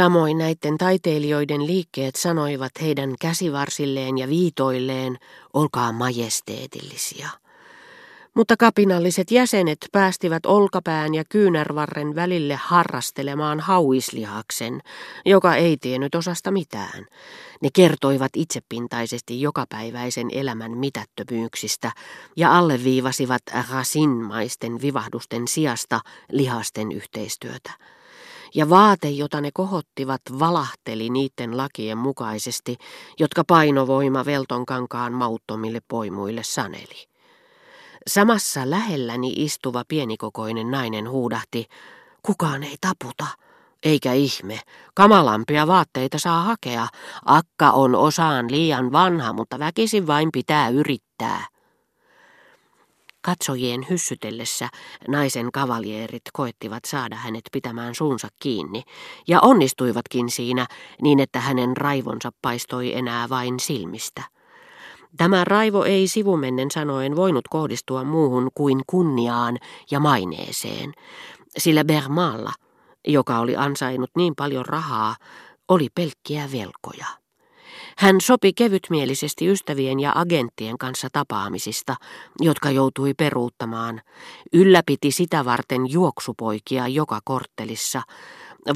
Samoin näiden taiteilijoiden liikkeet sanoivat heidän käsivarsilleen ja viitoilleen, olkaa majesteetillisia. Mutta kapinalliset jäsenet päästivät olkapään ja kyynärvarren välille harrastelemaan hauislihaksen, joka ei tiennyt osasta mitään. Ne kertoivat itsepintaisesti jokapäiväisen elämän mitättömyyksistä ja alleviivasivat rasinmaisten vivahdusten sijasta lihasten yhteistyötä ja vaate, jota ne kohottivat, valahteli niiden lakien mukaisesti, jotka painovoima veltonkankaan mauttomille poimuille saneli. Samassa lähelläni istuva pienikokoinen nainen huudahti, kukaan ei taputa. Eikä ihme, kamalampia vaatteita saa hakea. Akka on osaan liian vanha, mutta väkisin vain pitää yrittää. Katsojien hyssytellessä naisen kavaljeerit koettivat saada hänet pitämään suunsa kiinni, ja onnistuivatkin siinä niin, että hänen raivonsa paistoi enää vain silmistä. Tämä raivo ei sivumennen sanoen voinut kohdistua muuhun kuin kunniaan ja maineeseen, sillä Bermaalla, joka oli ansainnut niin paljon rahaa, oli pelkkiä velkoja. Hän sopi kevytmielisesti ystävien ja agenttien kanssa tapaamisista, jotka joutui peruuttamaan, ylläpiti sitä varten juoksupoikia joka korttelissa,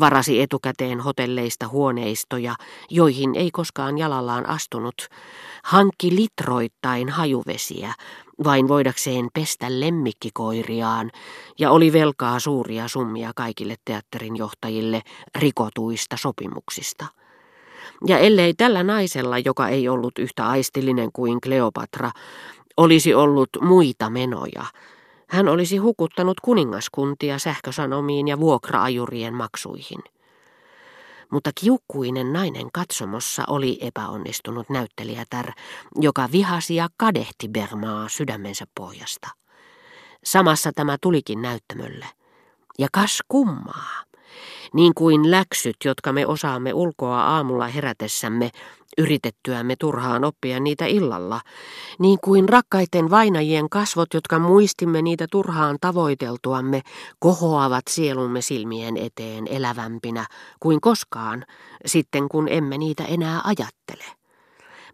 varasi etukäteen hotelleista huoneistoja, joihin ei koskaan jalallaan astunut, hankki litroittain hajuvesiä, vain voidakseen pestä lemmikkikoiriaan, ja oli velkaa suuria summia kaikille teatterin johtajille rikotuista sopimuksista. Ja ellei tällä naisella, joka ei ollut yhtä aistillinen kuin Kleopatra, olisi ollut muita menoja, hän olisi hukuttanut kuningaskuntia sähkösanomiin ja vuokraajurien maksuihin. Mutta kiukkuinen nainen katsomossa oli epäonnistunut näyttelijätär, joka vihasi ja kadehti Bermaa sydämensä pohjasta. Samassa tämä tulikin näyttämölle. Ja kas kummaa! Niin kuin läksyt, jotka me osaamme ulkoa aamulla herätessämme, yritettyämme turhaan oppia niitä illalla, niin kuin rakkaiden vainajien kasvot, jotka muistimme niitä turhaan tavoiteltuamme, kohoavat sielumme silmien eteen elävämpinä kuin koskaan, sitten kun emme niitä enää ajattele.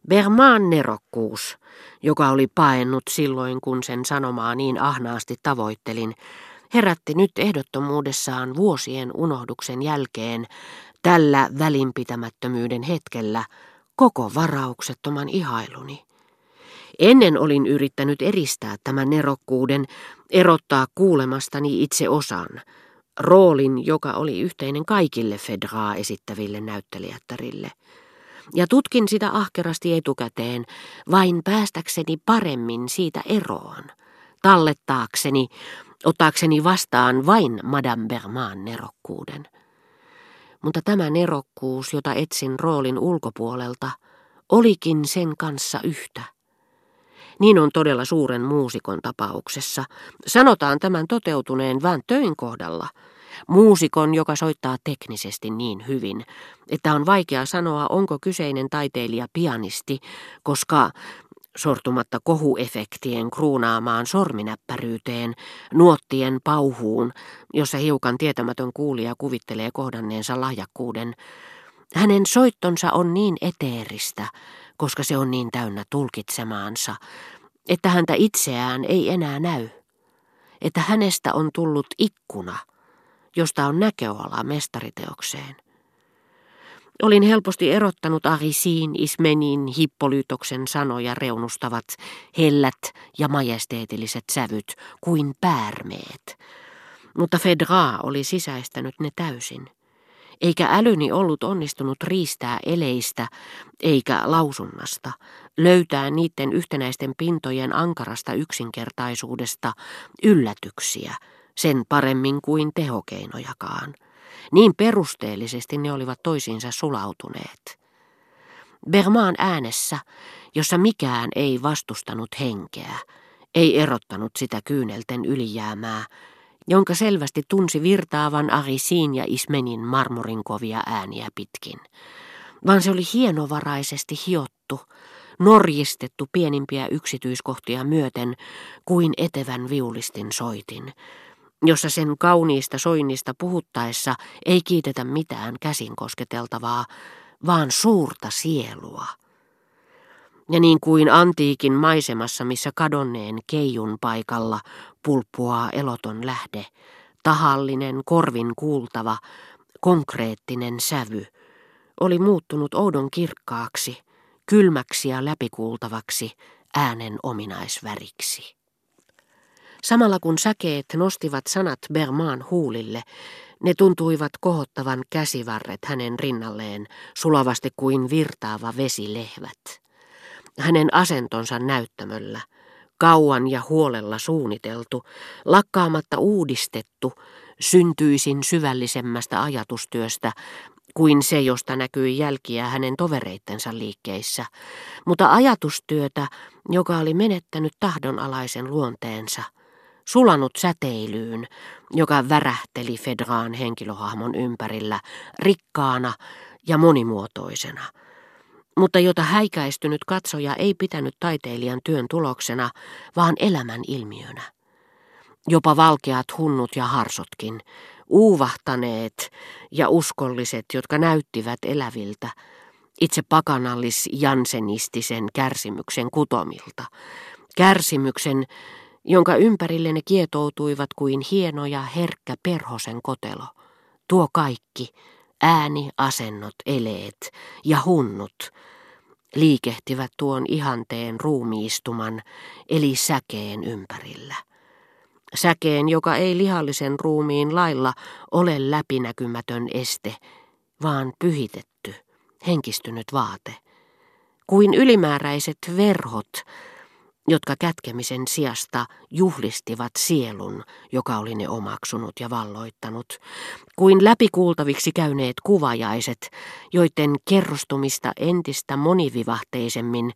Bermaan nerokkuus, joka oli paennut silloin, kun sen sanomaa niin ahnaasti tavoittelin, herätti nyt ehdottomuudessaan vuosien unohduksen jälkeen tällä välinpitämättömyyden hetkellä koko varauksettoman ihailuni. Ennen olin yrittänyt eristää tämän nerokkuuden, erottaa kuulemastani itse osan, roolin, joka oli yhteinen kaikille Fedraa esittäville näyttelijättärille. Ja tutkin sitä ahkerasti etukäteen, vain päästäkseni paremmin siitä eroon, tallettaakseni, ottaakseni vastaan vain Madame Bermaan nerokkuuden. Mutta tämä nerokkuus, jota etsin roolin ulkopuolelta, olikin sen kanssa yhtä. Niin on todella suuren muusikon tapauksessa. Sanotaan tämän toteutuneen Van Töin kohdalla. Muusikon, joka soittaa teknisesti niin hyvin, että on vaikea sanoa, onko kyseinen taiteilija pianisti, koska sortumatta kohuefektien kruunaamaan sorminäppäryyteen, nuottien pauhuun, jossa hiukan tietämätön kuulija kuvittelee kohdanneensa lahjakkuuden. Hänen soittonsa on niin eteeristä, koska se on niin täynnä tulkitsemaansa, että häntä itseään ei enää näy, että hänestä on tullut ikkuna, josta on näköala mestariteokseen. Olin helposti erottanut Arisiin, Ismenin, Hippolytoksen sanoja reunustavat hellät ja majesteetilliset sävyt kuin päärmeet. Mutta Fedra oli sisäistänyt ne täysin. Eikä älyni ollut onnistunut riistää eleistä eikä lausunnasta, löytää niiden yhtenäisten pintojen ankarasta yksinkertaisuudesta yllätyksiä, sen paremmin kuin tehokeinojakaan. Niin perusteellisesti ne olivat toisiinsa sulautuneet. Bermaan äänessä, jossa mikään ei vastustanut henkeä, ei erottanut sitä kyynelten ylijäämää, jonka selvästi tunsi virtaavan Arisiin ja Ismenin marmorinkovia ääniä pitkin, vaan se oli hienovaraisesti hiottu, norjistettu pienimpiä yksityiskohtia myöten kuin etevän viulistin soitin, jossa sen kauniista soinnista puhuttaessa ei kiitetä mitään käsin kosketeltavaa, vaan suurta sielua. Ja niin kuin antiikin maisemassa, missä kadonneen keijun paikalla pulppuaa eloton lähde, tahallinen, korvin kuultava, konkreettinen sävy, oli muuttunut oudon kirkkaaksi, kylmäksi ja läpikuultavaksi äänen ominaisväriksi. Samalla kun säkeet nostivat sanat Bermaan huulille, ne tuntuivat kohottavan käsivarret hänen rinnalleen sulavasti kuin virtaava vesilehvät. Hänen asentonsa näyttämöllä, kauan ja huolella suunniteltu, lakkaamatta uudistettu, syntyisin syvällisemmästä ajatustyöstä kuin se, josta näkyi jälkiä hänen tovereittensa liikkeissä, mutta ajatustyötä, joka oli menettänyt tahdonalaisen luonteensa – sulanut säteilyyn, joka värähteli Fedraan henkilöhahmon ympärillä rikkaana ja monimuotoisena, mutta jota häikäistynyt katsoja ei pitänyt taiteilijan työn tuloksena, vaan elämän ilmiönä. Jopa valkeat hunnut ja harsotkin, uuvahtaneet ja uskolliset, jotka näyttivät eläviltä, itse pakanallis jansenistisen kärsimyksen kutomilta, kärsimyksen, jonka ympärille ne kietoutuivat kuin hieno ja herkkä perhosen kotelo. Tuo kaikki, ääni, asennot, eleet ja hunnut, liikehtivät tuon ihanteen ruumiistuman, eli säkeen ympärillä. Säkeen, joka ei lihallisen ruumiin lailla ole läpinäkymätön este, vaan pyhitetty, henkistynyt vaate. Kuin ylimääräiset verhot, jotka kätkemisen sijasta juhlistivat sielun, joka oli ne omaksunut ja valloittanut, kuin läpikuultaviksi käyneet kuvajaiset, joiden kerrostumista entistä monivivahteisemmin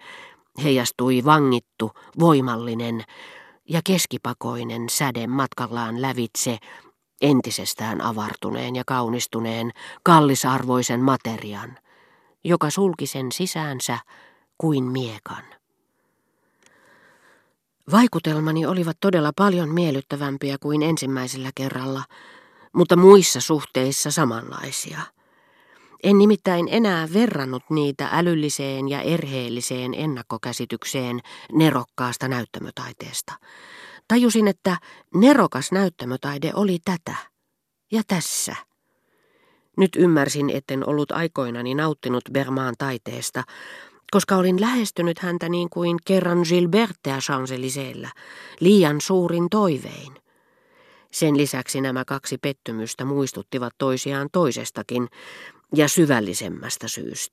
heijastui vangittu, voimallinen ja keskipakoinen säde matkallaan lävitse entisestään avartuneen ja kaunistuneen kallisarvoisen materian, joka sulki sen sisäänsä kuin miekan. Vaikutelmani olivat todella paljon miellyttävämpiä kuin ensimmäisellä kerralla, mutta muissa suhteissa samanlaisia. En nimittäin enää verrannut niitä älylliseen ja erheelliseen ennakkokäsitykseen nerokkaasta näyttämötaiteesta. Tajusin, että nerokas näyttämötaide oli tätä ja tässä. Nyt ymmärsin, etten ollut aikoinani nauttinut Bermaan taiteesta, koska olin lähestynyt häntä niin kuin kerran Gilbertea champs liian suurin toivein. Sen lisäksi nämä kaksi pettymystä muistuttivat toisiaan toisestakin ja syvällisemmästä syystä.